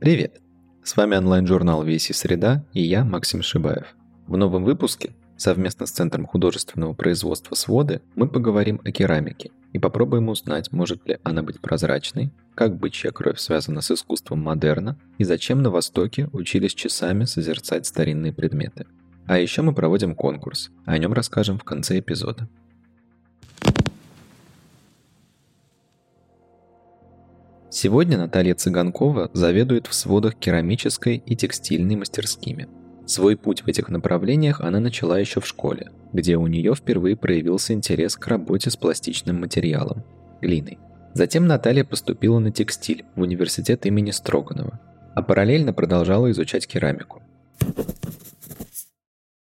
Привет! С вами онлайн-журнал «Веси Среда» и я, Максим Шибаев. В новом выпуске совместно с Центром художественного производства «Своды» мы поговорим о керамике и попробуем узнать, может ли она быть прозрачной, как бычья кровь связана с искусством модерна и зачем на Востоке учились часами созерцать старинные предметы. А еще мы проводим конкурс, о нем расскажем в конце эпизода. Сегодня Наталья Цыганкова заведует в сводах керамической и текстильной мастерскими. Свой путь в этих направлениях она начала еще в школе, где у нее впервые проявился интерес к работе с пластичным материалом – глиной. Затем Наталья поступила на текстиль в университет имени Строганова, а параллельно продолжала изучать керамику.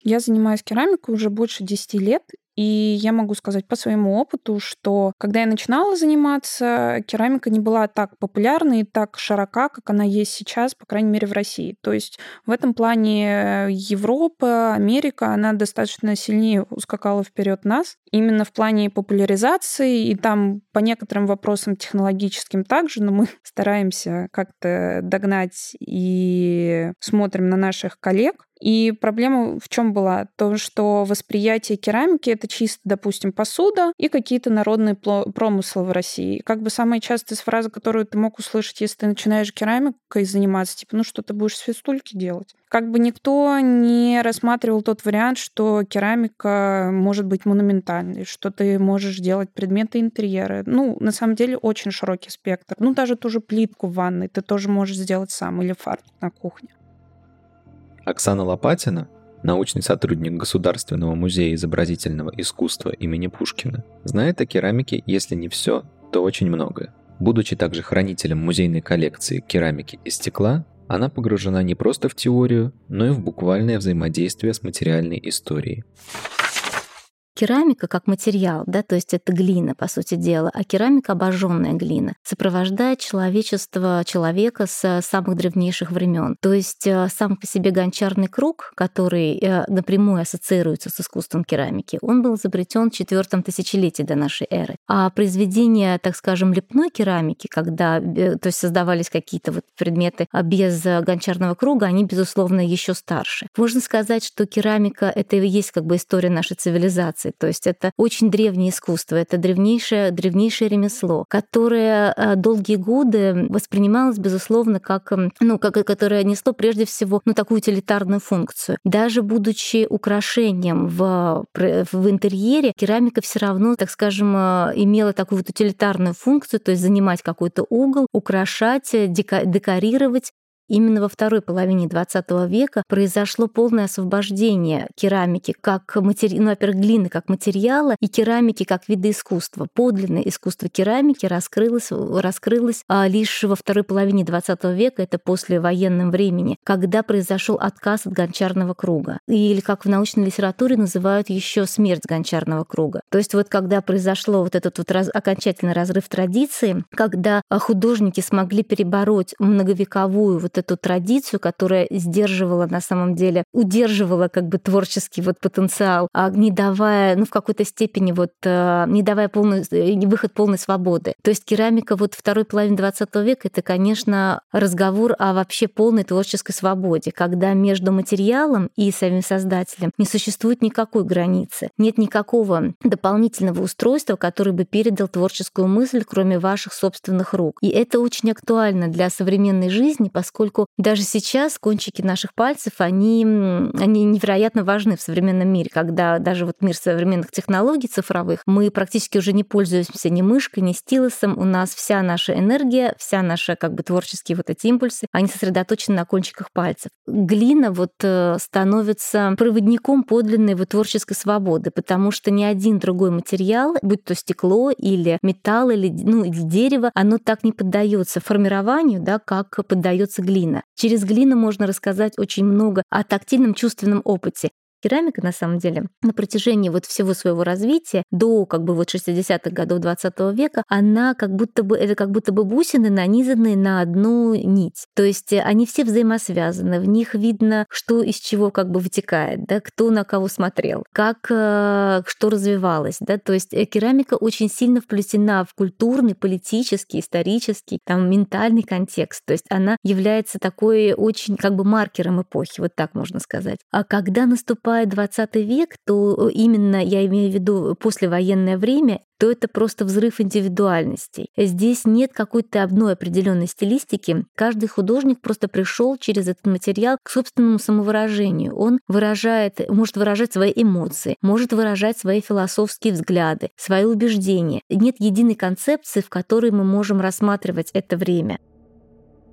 Я занимаюсь керамикой уже больше 10 лет, и я могу сказать по своему опыту, что когда я начинала заниматься, керамика не была так популярна и так широка, как она есть сейчас, по крайней мере, в России. То есть в этом плане Европа, Америка, она достаточно сильнее ускакала вперед нас. Именно в плане популяризации, и там по некоторым вопросам технологическим также, но мы стараемся как-то догнать и смотрим на наших коллег. И проблема в чем была? То, что восприятие керамики это чисто, допустим, посуда и какие-то народные промыслы в России. Как бы самая частая фраза, которую ты мог услышать, если ты начинаешь керамикой заниматься, типа, ну что ты будешь свистульки делать? Как бы никто не рассматривал тот вариант, что керамика может быть монументальной, что ты можешь делать предметы интерьера. Ну, на самом деле, очень широкий спектр. Ну, даже ту же плитку в ванной ты тоже можешь сделать сам или фартук на кухне. Оксана Лопатина, научный сотрудник Государственного музея изобразительного искусства имени Пушкина, знает о керамике, если не все, то очень многое. Будучи также хранителем музейной коллекции керамики и стекла, она погружена не просто в теорию, но и в буквальное взаимодействие с материальной историей керамика как материал, да, то есть это глина, по сути дела, а керамика обожженная глина сопровождает человечество, человека с самых древнейших времен. То есть э, сам по себе гончарный круг, который э, напрямую ассоциируется с искусством керамики, он был изобретен в четвертом тысячелетии до нашей эры. А произведения, так скажем, лепной керамики, когда э, то есть создавались какие-то вот предметы а без гончарного круга, они, безусловно, еще старше. Можно сказать, что керамика — это и есть как бы история нашей цивилизации традиций. То есть это очень древнее искусство, это древнейшее, древнейшее ремесло, которое э, долгие годы воспринималось, безусловно, как, ну, как, которое несло прежде всего ну, такую утилитарную функцию. Даже будучи украшением в, в интерьере, керамика все равно, так скажем, э, имела такую вот утилитарную функцию, то есть занимать какой-то угол, украшать, э, декорировать Именно во второй половине XX века произошло полное освобождение керамики как материала, ну, во-первых, глины как материала и керамики как вида искусства. Подлинное искусство керамики раскрылось, раскрылось а, лишь во второй половине XX века, это после военном времени, когда произошел отказ от гончарного круга. Или, как в научной литературе называют еще смерть гончарного круга. То есть вот когда произошло вот этот вот раз, окончательный разрыв традиции, когда художники смогли перебороть многовековую вот эту традицию, которая сдерживала на самом деле, удерживала как бы творческий вот потенциал, а не давая, ну, в какой-то степени вот, э, не давая полный, э, выход полной свободы. То есть керамика вот второй половины 20 века — это, конечно, разговор о вообще полной творческой свободе, когда между материалом и самим создателем не существует никакой границы, нет никакого дополнительного устройства, который бы передал творческую мысль, кроме ваших собственных рук. И это очень актуально для современной жизни, поскольку поскольку даже сейчас кончики наших пальцев, они, они невероятно важны в современном мире, когда даже вот мир современных технологий цифровых, мы практически уже не пользуемся ни мышкой, ни стилусом, у нас вся наша энергия, вся наша как бы творческие вот эти импульсы, они сосредоточены на кончиках пальцев. Глина вот э, становится проводником подлинной вот творческой свободы, потому что ни один другой материал, будь то стекло или металл или, ну, или дерево, оно так не поддается формированию, да, как поддается глина глина. Через глину можно рассказать очень много о тактильном чувственном опыте. Керамика, на самом деле, на протяжении вот всего своего развития до как бы вот 60-х годов 20 века, она как будто бы, это как будто бы бусины, нанизанные на одну нить. То есть они все взаимосвязаны, в них видно, что из чего как бы вытекает, да, кто на кого смотрел, как э, что развивалось, да, то есть э, керамика очень сильно вплетена в культурный, политический, исторический, там, ментальный контекст, то есть она является такой очень как бы маркером эпохи, вот так можно сказать. А когда наступает 20 век, то э, именно, я имею в виду послевоенное время, то это просто взрыв индивидуальностей. Здесь нет какой-то одной определенной стилистики. Каждый художник просто пришел через этот материал к собственному самовыражению. Он выражает, может выражать свои эмоции, может выражать свои философские взгляды, свои убеждения. Нет единой концепции, в которой мы можем рассматривать это время.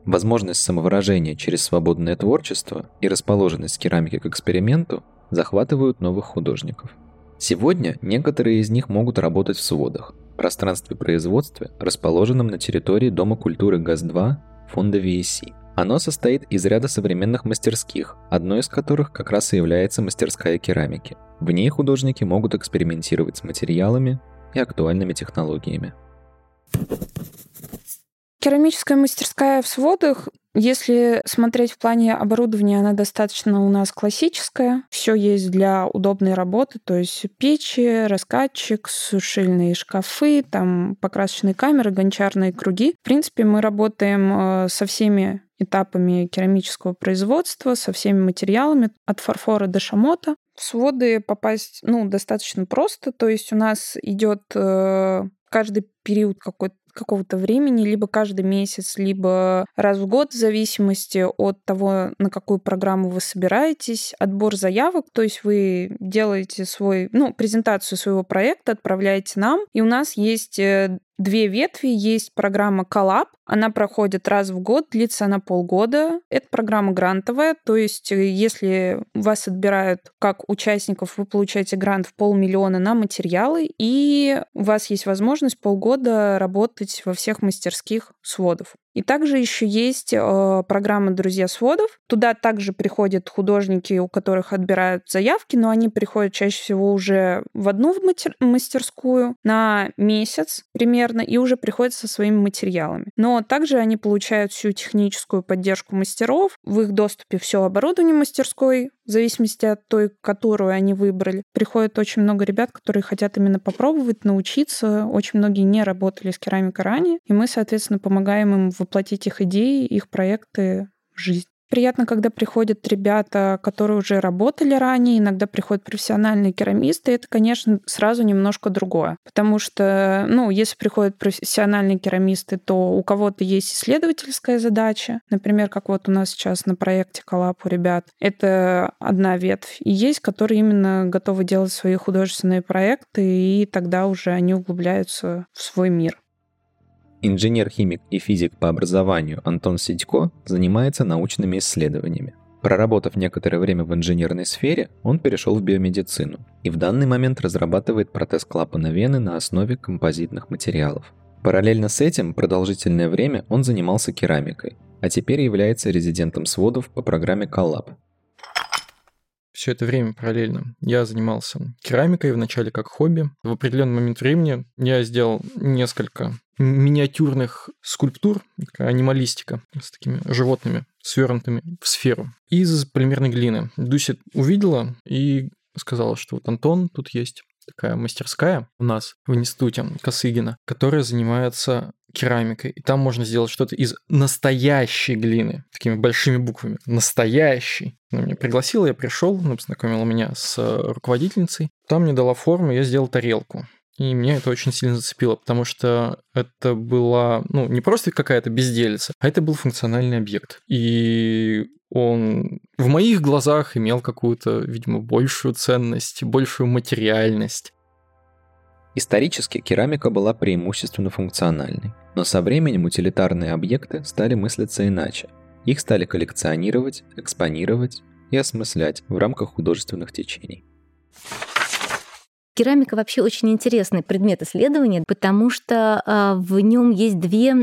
Возможность самовыражения через свободное творчество и расположенность керамики к эксперименту захватывают новых художников. Сегодня некоторые из них могут работать в сводах, пространстве производства, расположенном на территории Дома культуры ГАЗ-2 фонда VSC. Оно состоит из ряда современных мастерских, одной из которых как раз и является мастерская керамики. В ней художники могут экспериментировать с материалами и актуальными технологиями. Керамическая мастерская в сводах если смотреть в плане оборудования, она достаточно у нас классическая. Все есть для удобной работы, то есть печи, раскатчик, сушильные шкафы, там покрасочные камеры, гончарные круги. В принципе, мы работаем э, со всеми этапами керамического производства, со всеми материалами, от фарфора до шамота. В своды попасть ну, достаточно просто, то есть у нас идет э, каждый период какой-то какого-то времени, либо каждый месяц, либо раз в год, в зависимости от того, на какую программу вы собираетесь. Отбор заявок, то есть вы делаете свой, ну, презентацию своего проекта, отправляете нам, и у нас есть э, две ветви. Есть программа Collab, она проходит раз в год, длится она полгода. Это программа грантовая, то есть э, если вас отбирают как участников, вы получаете грант в полмиллиона на материалы, и у вас есть возможность полгода работать во всех мастерских сводов. И также еще есть э, программа «Друзья сводов». Туда также приходят художники, у которых отбирают заявки, но они приходят чаще всего уже в одну мастерскую на месяц примерно и уже приходят со своими материалами. Но также они получают всю техническую поддержку мастеров. В их доступе все оборудование мастерской, в зависимости от той, которую они выбрали. Приходит очень много ребят, которые хотят именно попробовать, научиться. Очень многие не работали с керамикой ранее, и мы, соответственно, помогаем им в воплотить их идеи, их проекты в жизнь. Приятно, когда приходят ребята, которые уже работали ранее, иногда приходят профессиональные керамисты. Это, конечно, сразу немножко другое. Потому что, ну, если приходят профессиональные керамисты, то у кого-то есть исследовательская задача. Например, как вот у нас сейчас на проекте Коллап у ребят. Это одна ветвь. И есть, которые именно готовы делать свои художественные проекты, и тогда уже они углубляются в свой мир. Инженер-химик и физик по образованию Антон Сидько занимается научными исследованиями. Проработав некоторое время в инженерной сфере, он перешел в биомедицину и в данный момент разрабатывает протез клапана вены на основе композитных материалов. Параллельно с этим продолжительное время он занимался керамикой, а теперь является резидентом сводов по программе Collab, все это время параллельно я занимался керамикой вначале как хобби. В определенный момент времени я сделал несколько миниатюрных скульптур, анималистика с такими животными, свернутыми в сферу, из полимерной глины. Дуся увидела и сказала, что вот Антон, тут есть такая мастерская у нас в институте Косыгина, которая занимается керамикой. И там можно сделать что-то из настоящей глины, такими большими буквами. Настоящий. Она меня пригласила, я пришел, она познакомила меня с руководительницей. Там мне дала форму, я сделал тарелку. И меня это очень сильно зацепило, потому что это была, ну, не просто какая-то безделица, а это был функциональный объект. И он в моих глазах имел какую-то, видимо, большую ценность, большую материальность. Исторически керамика была преимущественно функциональной, но со временем утилитарные объекты стали мыслиться иначе. Их стали коллекционировать, экспонировать и осмыслять в рамках художественных течений. Керамика вообще очень интересный предмет исследования, потому что а, в нем есть две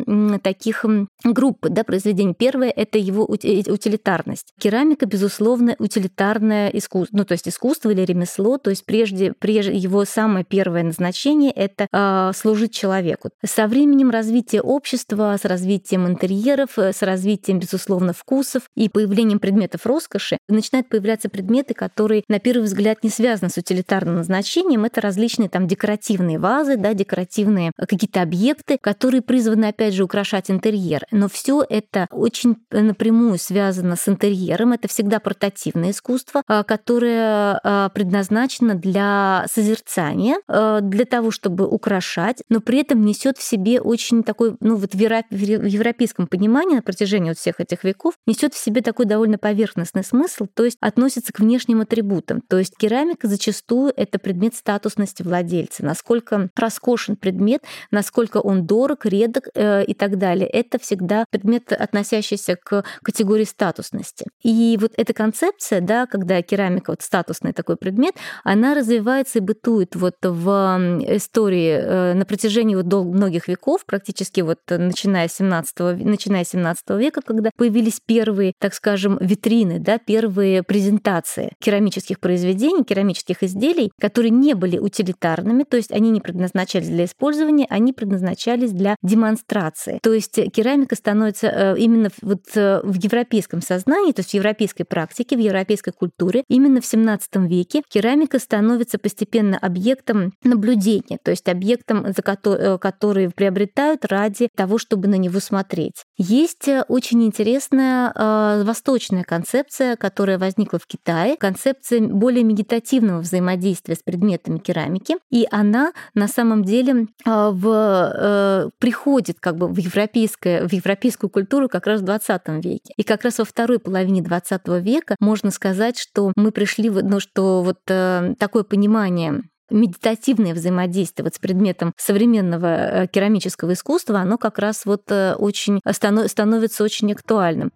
таких группы да, произведений. Первое — это его э, утилитарность. Керамика, безусловно, утилитарное искусство, ну, то есть искусство или ремесло, то есть прежде, прежде его самое первое назначение — это э, служить человеку. Со временем развития общества, с развитием интерьеров, э, с развитием, безусловно, вкусов и появлением предметов роскоши начинают появляться предметы, которые, на первый взгляд, не связаны с утилитарным назначением. Это различные там декоративные вазы, да, декоративные какие-то объекты, которые призваны, опять же, украшать интерьер. Но все это очень напрямую связано с интерьером. Это всегда портативное искусство, а, которое а, предназначено для созерцания, для того, чтобы украшать, но при этом несет в себе очень такой, ну вот в европейском понимании на протяжении вот всех этих веков, несет в себе такой довольно поверхностный смысл, то есть относится к внешним атрибутам. То есть керамика зачастую это предмет статусности владельца, насколько роскошен предмет, насколько он дорог, редок э, и так далее. Это всегда предмет, относящийся к категории статусности. И вот эта концепция, да, когда керамика вот статусный такой предмет, она развивается и бытует вот в истории э, на протяжении вот многих веков, практически вот начиная с 17, начиная с 17 века, когда появились первые, так скажем, витрины, да, первые презентации керамических произведений, керамических изделий, которые не были утилитарными, то есть они не предназначались для использования, они предназначались для демонстрации. То есть керамика становится э, именно вот э, в европейском сознании, то есть в европейской практике, в европейской культуре, именно в 17 веке керамика становится постепенно объектом наблюдения, то есть объектом, за который, э, который приобретают ради того, чтобы на него смотреть. Есть очень интересная э, восточная концепция, которая возникла в Китае, концепция более медитативного взаимодействия с предметами керамики, и она на самом деле э, в, э, приходит как бы в, европейское, в европейскую культуру как раз в 20 веке. И как раз во второй половине 20 века можно сказать, что мы пришли, ну, что вот э, такое понимание медитативное взаимодействие вот с предметом современного э, керамического искусства, оно как раз вот очень становится очень актуальным.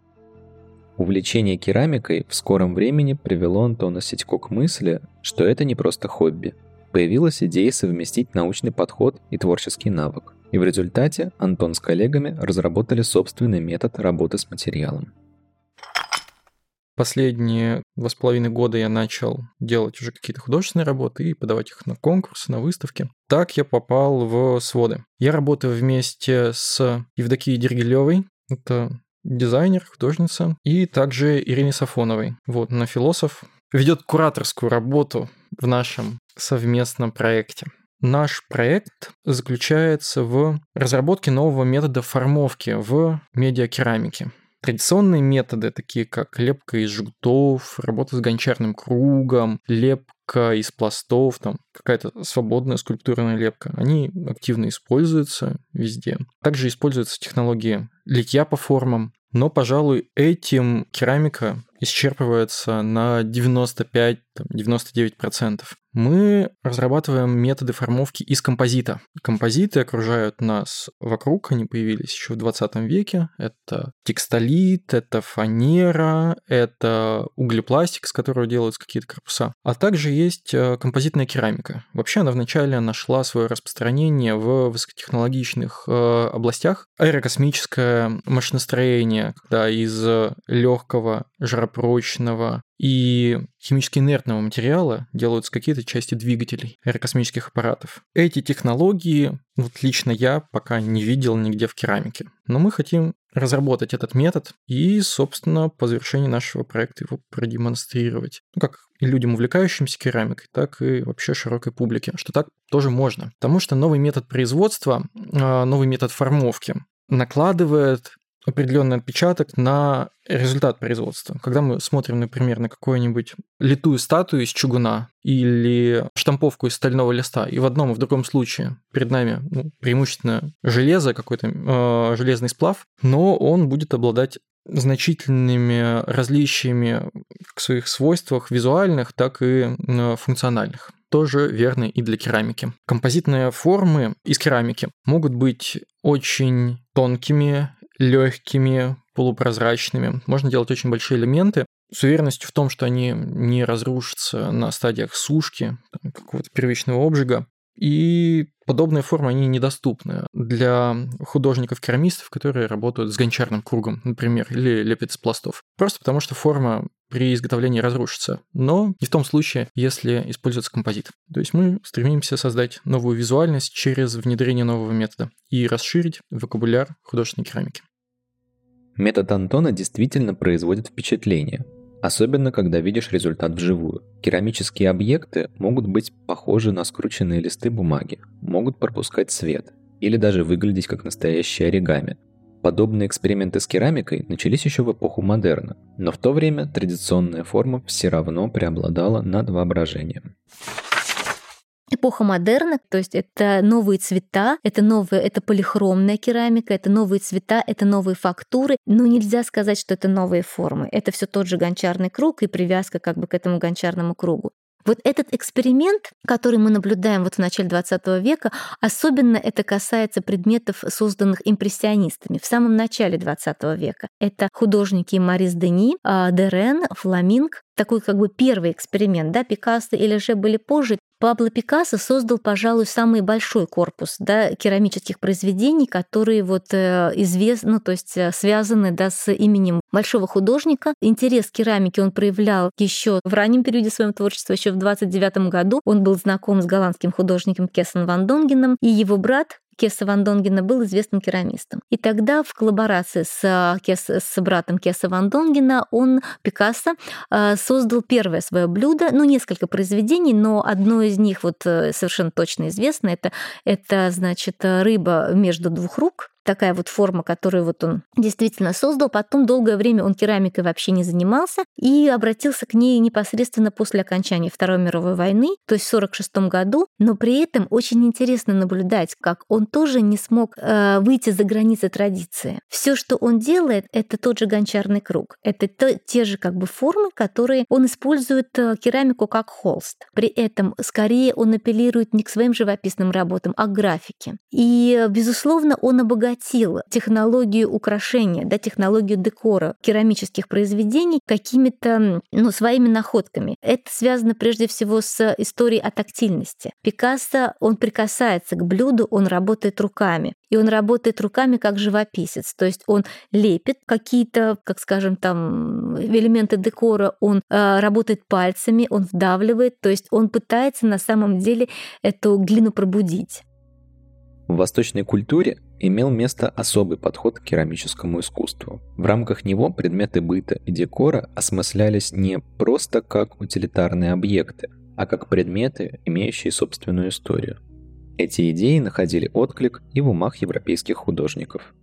Увлечение керамикой в скором времени привело Антона Сидько к мысли, что это не просто хобби. Появилась идея совместить научный подход и творческий навык. И в результате Антон с коллегами разработали собственный метод работы с материалом. Последние два с половиной года я начал делать уже какие-то художественные работы и подавать их на конкурсы, на выставки. Так я попал в своды. Я работаю вместе с Евдокией Дергилевой. Это дизайнер, художница, и также Ирине Сафоновой. Вот, на философ ведет кураторскую работу в нашем совместном проекте. Наш проект заключается в разработке нового метода формовки в медиакерамике. Традиционные методы, такие как лепка из жгутов, работа с гончарным кругом, лепка из пластов, там какая-то свободная скульптурная лепка, они активно используются везде. Также используются технологии литья по формам, но, пожалуй, этим керамика исчерпывается на 95-99%. Мы разрабатываем методы формовки из композита. Композиты окружают нас вокруг, они появились еще в 20 веке. Это текстолит, это фанера, это углепластик, с которого делаются какие-то корпуса. А также есть э, композитная керамика. Вообще она вначале нашла свое распространение в высокотехнологичных э, областях. Аэрокосмическое машиностроение, когда из легкого жаропрочного и химически инертного материала делаются какие-то части двигателей аэрокосмических аппаратов. Эти технологии, вот лично я пока не видел нигде в керамике. Но мы хотим разработать этот метод и, собственно, по завершении нашего проекта его продемонстрировать. Ну, как и людям, увлекающимся керамикой, так и вообще широкой публике, что так тоже можно. Потому что новый метод производства, а, новый метод формовки накладывает определенный отпечаток на результат производства. Когда мы смотрим, например, на какую-нибудь литую статую из чугуна или штамповку из стального листа, и в одном и в другом случае перед нами ну, преимущественно железо, какой-то э, железный сплав, но он будет обладать значительными различиями в своих свойствах визуальных, так и э, функциональных тоже верно и для керамики. Композитные формы из керамики могут быть очень тонкими, легкими, полупрозрачными. Можно делать очень большие элементы. с уверенностью в том, что они не разрушатся на стадиях сушки, какого-то первичного обжига. И подобные формы, они недоступны для художников-керамистов, которые работают с гончарным кругом, например, или лепят из пластов. Просто потому, что форма при изготовлении разрушится, но не в том случае, если используется композит. То есть мы стремимся создать новую визуальность через внедрение нового метода и расширить вокабуляр художественной керамики. Метод Антона действительно производит впечатление, особенно когда видишь результат вживую. Керамические объекты могут быть похожи на скрученные листы бумаги, могут пропускать свет или даже выглядеть как настоящие оригами. Подобные эксперименты с керамикой начались еще в эпоху модерна, но в то время традиционная форма все равно преобладала над воображением эпоха модерна, то есть это новые цвета, это новая, это полихромная керамика, это новые цвета, это новые фактуры, но нельзя сказать, что это новые формы. Это все тот же гончарный круг и привязка как бы к этому гончарному кругу. Вот этот эксперимент, который мы наблюдаем вот в начале 20 века, особенно это касается предметов, созданных импрессионистами в самом начале 20 века. Это художники Марис Дени, а, Дерен, Фламинг, такой как бы первый эксперимент, да, Пикассо или же были позже, Пабло Пикассо создал, пожалуй, самый большой корпус да, керамических произведений, которые вот э, известны, ну, то есть э, связаны да, с именем большого художника. Интерес к керамике он проявлял еще в раннем периоде своего творчества, еще в 29 году. Он был знаком с голландским художником Кессен Ван Донгеном, и его брат Кесса Ван Донгена был известным керамистом. И тогда в коллаборации с, а, Кес, с братом Кесса Ван Донгена он, Пикассо, а, создал первое свое блюдо, ну, несколько произведений, но одно из них вот э, совершенно точно известно, это, это значит, рыба между двух рук, такая вот форма, которую вот он действительно создал. Потом долгое время он керамикой вообще не занимался и обратился к ней непосредственно после окончания Второй мировой войны, то есть в 1946 году. Но при этом очень интересно наблюдать, как он тоже не смог э, выйти за границы традиции. Все, что он делает, это тот же гончарный круг. Это то, те же как бы формы, которые он использует э, керамику как холст. При этом скорее он апеллирует не к своим живописным работам, а к графике. И, безусловно, он обогатил обогатил технологию украшения, да, технологию декора керамических произведений какими-то ну, своими находками. Это связано прежде всего с историей о тактильности. Пикассо, он прикасается к блюду, он работает руками. И он работает руками как живописец. То есть он лепит какие-то, как скажем, там элементы декора, он э, работает пальцами, он вдавливает, то есть он пытается на самом деле эту глину пробудить. В восточной культуре имел место особый подход к керамическому искусству. В рамках него предметы быта и декора осмыслялись не просто как утилитарные объекты, а как предметы, имеющие собственную историю. Эти идеи находили отклик и в умах европейских художников.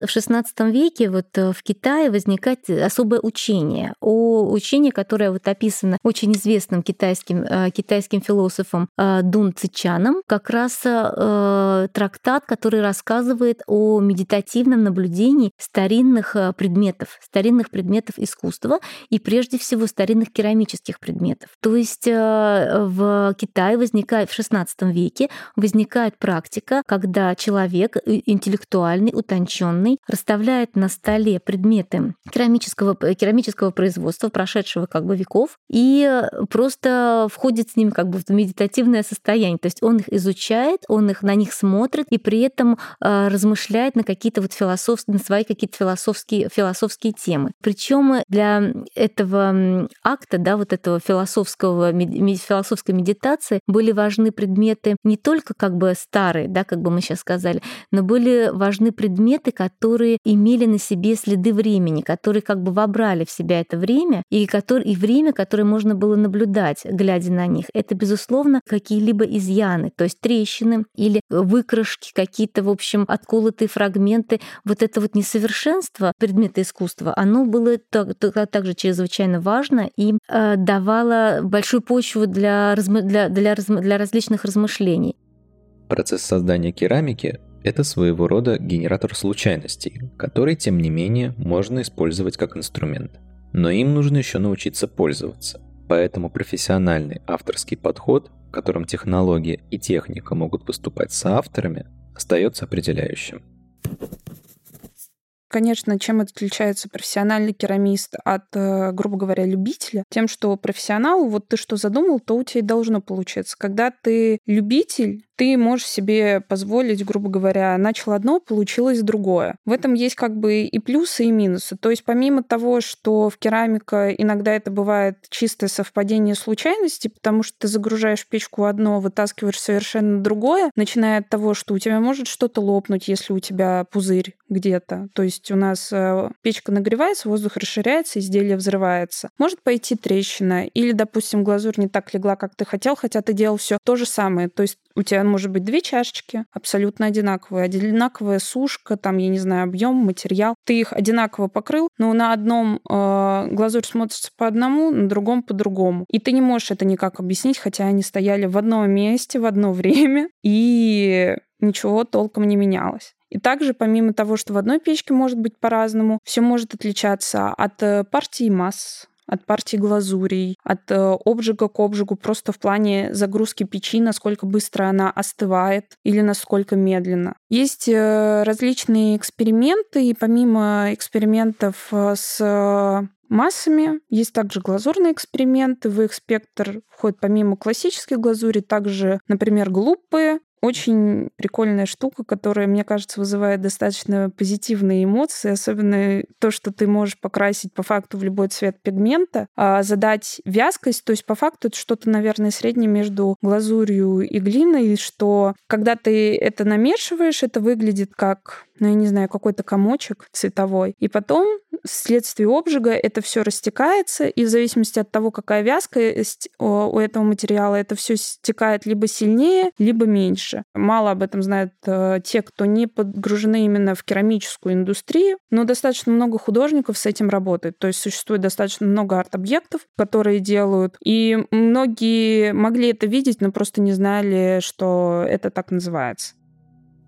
В XVI веке вот э, в Китае возникает особое учение, о учении, которое вот описано очень известным китайским, э, китайским философом э, Дун Цичаном, как раз трактат, который рассказывает о медитативном наблюдении старинных предметов, старинных предметов искусства и прежде всего старинных керамических предметов. То есть в Китае возникает в XVI веке возникает практика, когда человек интеллектуальный, утонченный, ученый расставляет на столе предметы керамического, керамического производства, прошедшего как бы веков, и просто входит с ними как бы в медитативное состояние. То есть он их изучает, он их на них смотрит, и при этом э, размышляет на какие-то вот философские, на свои какие-то философские, философские темы. Причем для этого акта, да, вот этого философского, философской медитации были важны предметы не только как бы старые, да, как бы мы сейчас сказали, но были важны предметы, которые которые имели на себе следы времени, которые как бы вобрали в себя это время, и, который, и время, которое можно было наблюдать, глядя на них. Это, безусловно, какие-либо изъяны, то есть трещины или выкрашки, какие-то, в общем, отколотые фрагменты. Вот это вот несовершенство предмета искусства, оно было также чрезвычайно важно и э, давало большую почву для, для, для, для различных размышлений. Процесс создания керамики это своего рода генератор случайностей, который, тем не менее, можно использовать как инструмент. Но им нужно еще научиться пользоваться. Поэтому профессиональный авторский подход, в котором технология и техника могут выступать соавторами, остается определяющим. Конечно, чем отличается профессиональный керамист от, э, грубо говоря, любителя? Тем, что профессионал, вот ты что задумал, то у тебя и должно получиться. Когда ты любитель, ты можешь себе позволить, грубо говоря, начал одно, получилось другое. В этом есть как бы и плюсы, и минусы. То есть помимо того, что в керамика иногда это бывает чистое совпадение случайности, потому что ты загружаешь в печку одно, вытаскиваешь совершенно другое, начиная от того, что у тебя может что-то лопнуть, если у тебя пузырь где-то. То есть у нас э, печка нагревается, воздух расширяется, изделие взрывается. Может пойти трещина, или, допустим, глазурь не так легла, как ты хотел, хотя ты делал все то же самое. То есть у тебя может быть две чашечки абсолютно одинаковые, одинаковая сушка, там, я не знаю, объем, материал. Ты их одинаково покрыл, но на одном э, глазурь смотрится по одному, на другом по другому. И ты не можешь это никак объяснить, хотя они стояли в одном месте в одно время, и ничего толком не менялось. И также, помимо того, что в одной печке может быть по-разному, все может отличаться от э, партии масс, от партии глазурей, от э, обжига к обжигу, просто в плане загрузки печи, насколько быстро она остывает или насколько медленно. Есть э, различные эксперименты, и помимо экспериментов с массами. Есть также глазурные эксперименты. В их спектр входит помимо классических глазурей также, например, глупые, очень прикольная штука, которая, мне кажется, вызывает достаточно позитивные эмоции, особенно то, что ты можешь покрасить по факту в любой цвет пигмента, а задать вязкость, то есть по факту это что-то, наверное, среднее между глазурью и глиной, что когда ты это намешиваешь, это выглядит как ну, я не знаю, какой-то комочек цветовой. И потом, вследствие обжига, это все растекается, и в зависимости от того, какая вязкость у этого материала, это все стекает либо сильнее, либо меньше. Мало об этом знают э, те, кто не подгружены именно в керамическую индустрию, но достаточно много художников с этим работает. То есть существует достаточно много арт-объектов, которые делают, и многие могли это видеть, но просто не знали, что это так называется.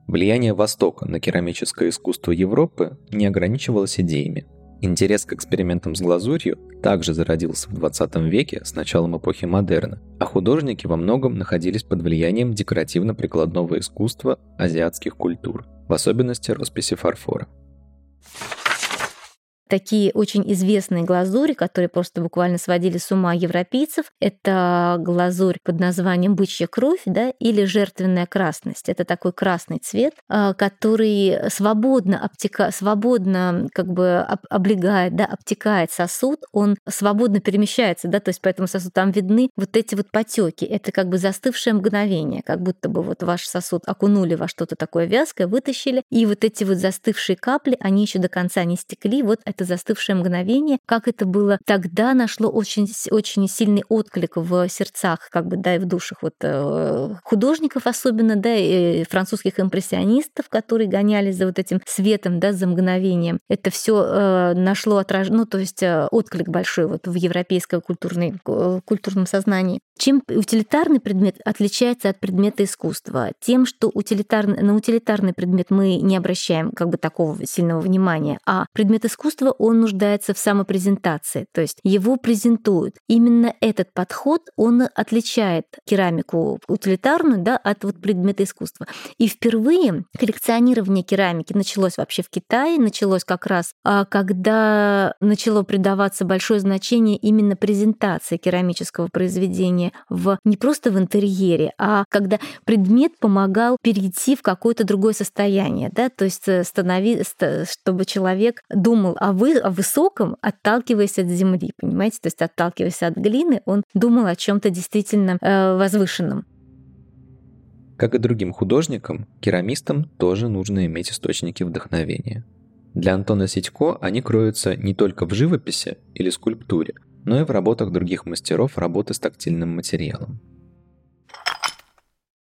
Влияние Востока на керамическое искусство Европы не ограничивалось идеями. Интерес к экспериментам с глазурью также зародился в 20 веке с началом эпохи модерна, а художники во многом находились под влиянием декоративно-прикладного искусства азиатских культур, в особенности росписи фарфора такие очень известные глазури, которые просто буквально сводили с ума европейцев. Это глазурь под названием «бычья кровь» да, или «жертвенная красность». Это такой красный цвет, а, который свободно, обтека... свободно как бы облегает, да, обтекает сосуд, он свободно перемещается, да, то есть поэтому сосуд там видны вот эти вот потеки. Это как бы застывшее мгновение, как будто бы вот ваш сосуд окунули во что-то такое вязкое, вытащили, и вот эти вот застывшие капли, они еще до конца не стекли, вот это это застывшее мгновение, как это было тогда, нашло очень, очень сильный отклик в сердцах, как бы, да, и в душах вот э, художников особенно, да, и французских импрессионистов, которые гонялись за вот этим светом, да, за мгновением. Это все э, нашло отражение, ну, то есть э, отклик большой вот в европейском культурной, культурном сознании. Чем утилитарный предмет отличается от предмета искусства? Тем, что утилитарный, на утилитарный предмет мы не обращаем как бы такого сильного внимания, а предмет искусства, он нуждается в самопрезентации, то есть его презентуют. Именно этот подход, он отличает керамику утилитарную да, от вот предмета искусства. И впервые коллекционирование керамики началось вообще в Китае, началось как раз, а, когда начало придаваться большое значение именно презентации керамического произведения в, не просто в интерьере, а когда предмет помогал перейти в какое-то другое состояние, да, то есть э, станови, чтобы человек думал о, вы, о высоком, отталкиваясь от земли, понимаете, то есть отталкиваясь от глины, он думал о чем-то действительно э, возвышенном. Как и другим художникам, керамистам тоже нужно иметь источники вдохновения. Для Антона Сидько они кроются не только в живописи или скульптуре, но и в работах других мастеров работы с тактильным материалом.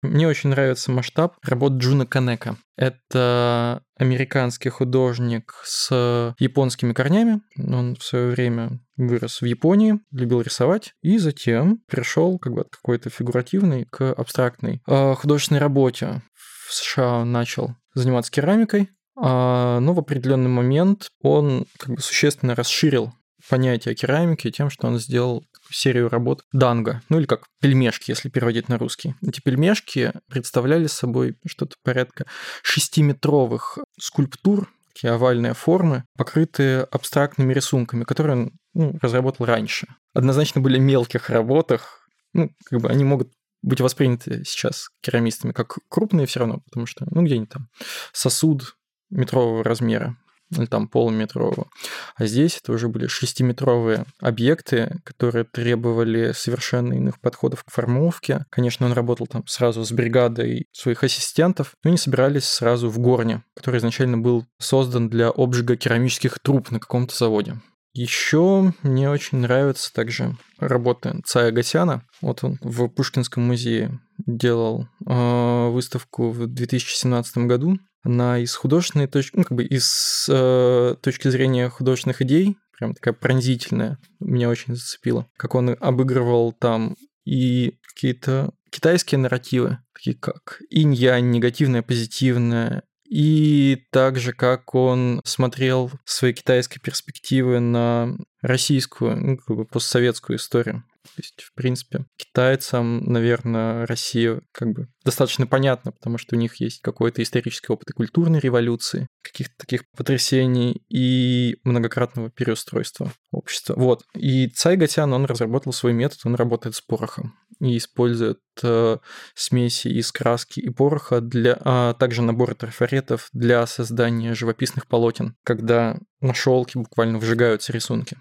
Мне очень нравится масштаб работ Джуна Канека. Это американский художник с японскими корнями. Он в свое время вырос в Японии, любил рисовать, и затем пришел как бы от какой-то фигуративной к абстрактной э, художественной работе. В США он начал заниматься керамикой, а, но в определенный момент он как бы существенно расширил понятие керамики тем, что он сделал серию работ данга, ну или как пельмешки, если переводить на русский. Эти пельмешки представляли собой что-то порядка шестиметровых скульптур, такие овальные формы, покрытые абстрактными рисунками, которые он ну, разработал раньше. Однозначно были мелких работах, ну, как бы они могут быть восприняты сейчас керамистами как крупные все равно, потому что, ну, где-нибудь там сосуд метрового размера, или там полуметрового. А здесь это уже были шестиметровые объекты, которые требовали совершенно иных подходов к формовке. Конечно, он работал там сразу с бригадой своих ассистентов, но они собирались сразу в горне, который изначально был создан для обжига керамических труб на каком-то заводе. Еще мне очень нравится также работа Цая Гасяна. Вот он в Пушкинском музее делал э, выставку в 2017 году она из художественной точки, ну, как бы из э, точки зрения художественных идей, прям такая пронзительная, меня очень зацепила. Как он обыгрывал там и какие-то китайские нарративы, такие как инь-янь, негативное, позитивное, и также как он смотрел свои китайской перспективы на российскую, ну, как бы постсоветскую историю. То есть, в принципе, китайцам, наверное, Россия как бы достаточно понятна, потому что у них есть какой-то исторический опыт и культурной революции, каких-то таких потрясений и многократного переустройства общества. Вот. И Цай Гатян, он разработал свой метод, он работает с порохом и использует э, смеси из краски и пороха, для, а также наборы трафаретов для создания живописных полотен, когда на шелке буквально вжигаются рисунки.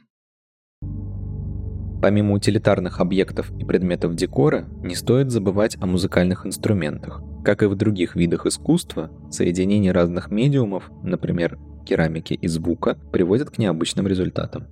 Помимо утилитарных объектов и предметов декора, не стоит забывать о музыкальных инструментах. Как и в других видах искусства, соединение разных медиумов, например, керамики и звука, приводит к необычным результатам.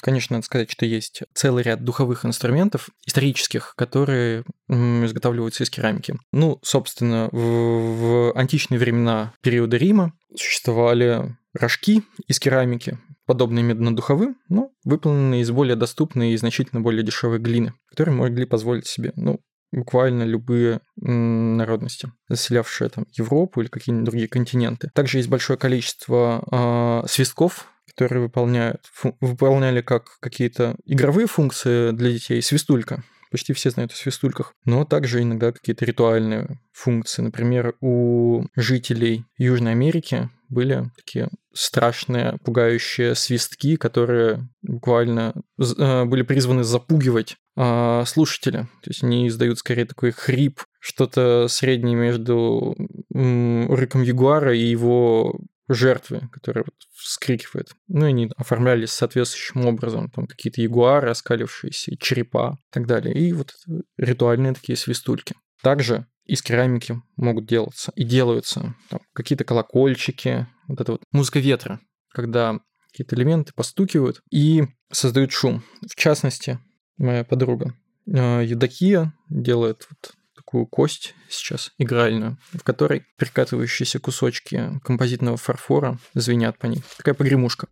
Конечно, надо сказать, что есть целый ряд духовых инструментов исторических, которые изготавливаются из керамики. Ну, собственно, в, в античные времена периода Рима существовали рожки из керамики, подобные медно-духовым, но выполненные из более доступной и значительно более дешевой глины, которые могли позволить себе, ну, буквально любые народности, заселявшие там Европу или какие-нибудь другие континенты. Также есть большое количество э, свистков, которые выполняют, выполняли как какие-то игровые функции для детей, свистулька. Почти все знают о свистульках, но также иногда какие-то ритуальные функции. Например, у жителей Южной Америки были такие страшные, пугающие свистки, которые буквально э, были призваны запугивать а, слушателя. То есть они издают скорее такой хрип, что-то среднее между рыком ягуара и его жертвы, которые вот вскрикивают. Ну, и они оформлялись соответствующим образом. Там какие-то ягуары, оскалившиеся, черепа и так далее. И вот ритуальные такие свистульки. Также из керамики могут делаться и делаются там, какие-то колокольчики, вот это вот музыка ветра, когда какие-то элементы постукивают и создают шум. В частности, моя подруга э, Евдокия делает вот такую кость сейчас игральную, в которой перекатывающиеся кусочки композитного фарфора звенят по ней. Такая погремушка.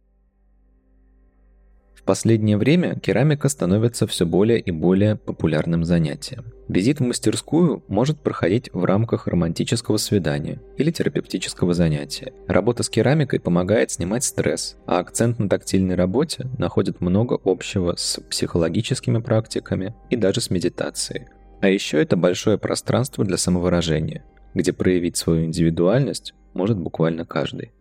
В последнее время керамика становится все более и более популярным занятием. Визит в мастерскую может проходить в рамках романтического свидания или терапевтического занятия. Работа с керамикой помогает снимать стресс, а акцент на тактильной работе находит много общего с психологическими практиками и даже с медитацией. А еще это большое пространство для самовыражения, где проявить свою индивидуальность может буквально каждый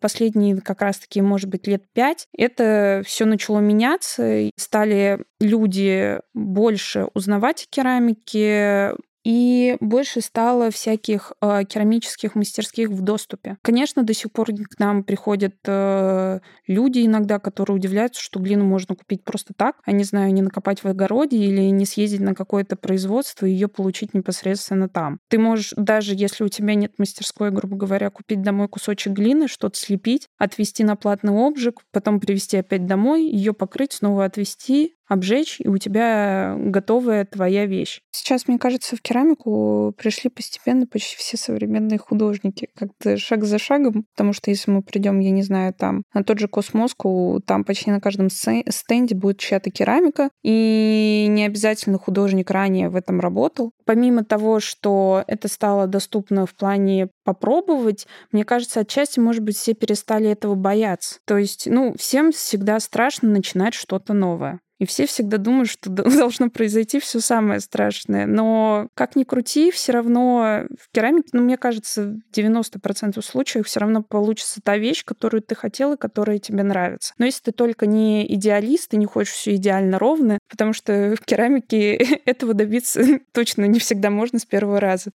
последние как раз-таки, может быть, лет пять, это все начало меняться. Стали люди больше узнавать о керамике, и больше стало всяких э, керамических мастерских в доступе. Конечно, до сих пор к нам приходят э, люди иногда, которые удивляются, что глину можно купить просто так, а не знаю, не накопать в огороде или не съездить на какое-то производство и ее получить непосредственно там. Ты можешь, даже если у тебя нет мастерской, грубо говоря, купить домой кусочек глины, что-то слепить, отвезти на платный обжиг, потом привезти опять домой, ее покрыть, снова отвезти, обжечь, и у тебя готовая твоя вещь. Сейчас, мне кажется, в керамику пришли постепенно почти все современные художники, как-то шаг за шагом, потому что если мы придем, я не знаю, там на тот же Космоску, там почти на каждом стенде будет чья-то керамика, и не обязательно художник ранее в этом работал. Помимо того, что это стало доступно в плане попробовать, мне кажется, отчасти, может быть, все перестали этого бояться. То есть, ну, всем всегда страшно начинать что-то новое. И все всегда думают, что должно произойти все самое страшное. Но как ни крути, все равно в керамике, ну, мне кажется, в 90% случаев все равно получится та вещь, которую ты хотел и которая тебе нравится. Но если ты только не идеалист и не хочешь все идеально ровно, потому что в керамике этого добиться точно не всегда можно с первого раза.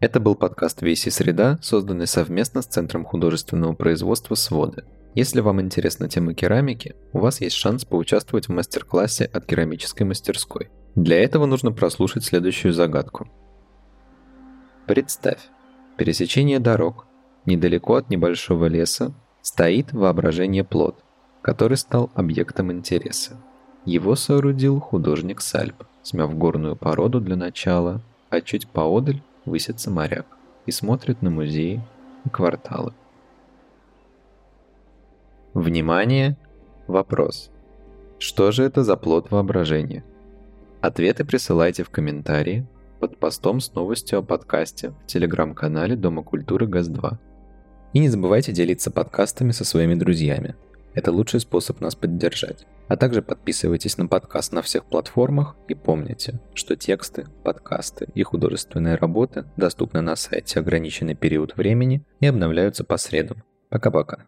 Это был подкаст «Веси среда», созданный совместно с Центром художественного производства «Своды». Если вам интересна тема керамики, у вас есть шанс поучаствовать в мастер-классе от керамической мастерской. Для этого нужно прослушать следующую загадку. Представь, пересечение дорог, недалеко от небольшого леса, стоит воображение плод, который стал объектом интереса. Его соорудил художник Сальп, смяв горную породу для начала, а чуть поодаль высится моряк и смотрит на музеи и кварталы. Внимание! Вопрос. Что же это за плод воображения? Ответы присылайте в комментарии под постом с новостью о подкасте в телеграм-канале Дома культуры ГАЗ-2. И не забывайте делиться подкастами со своими друзьями. Это лучший способ нас поддержать. А также подписывайтесь на подкаст на всех платформах и помните, что тексты, подкасты и художественные работы доступны на сайте ограниченный период времени и обновляются по средам. Пока-пока.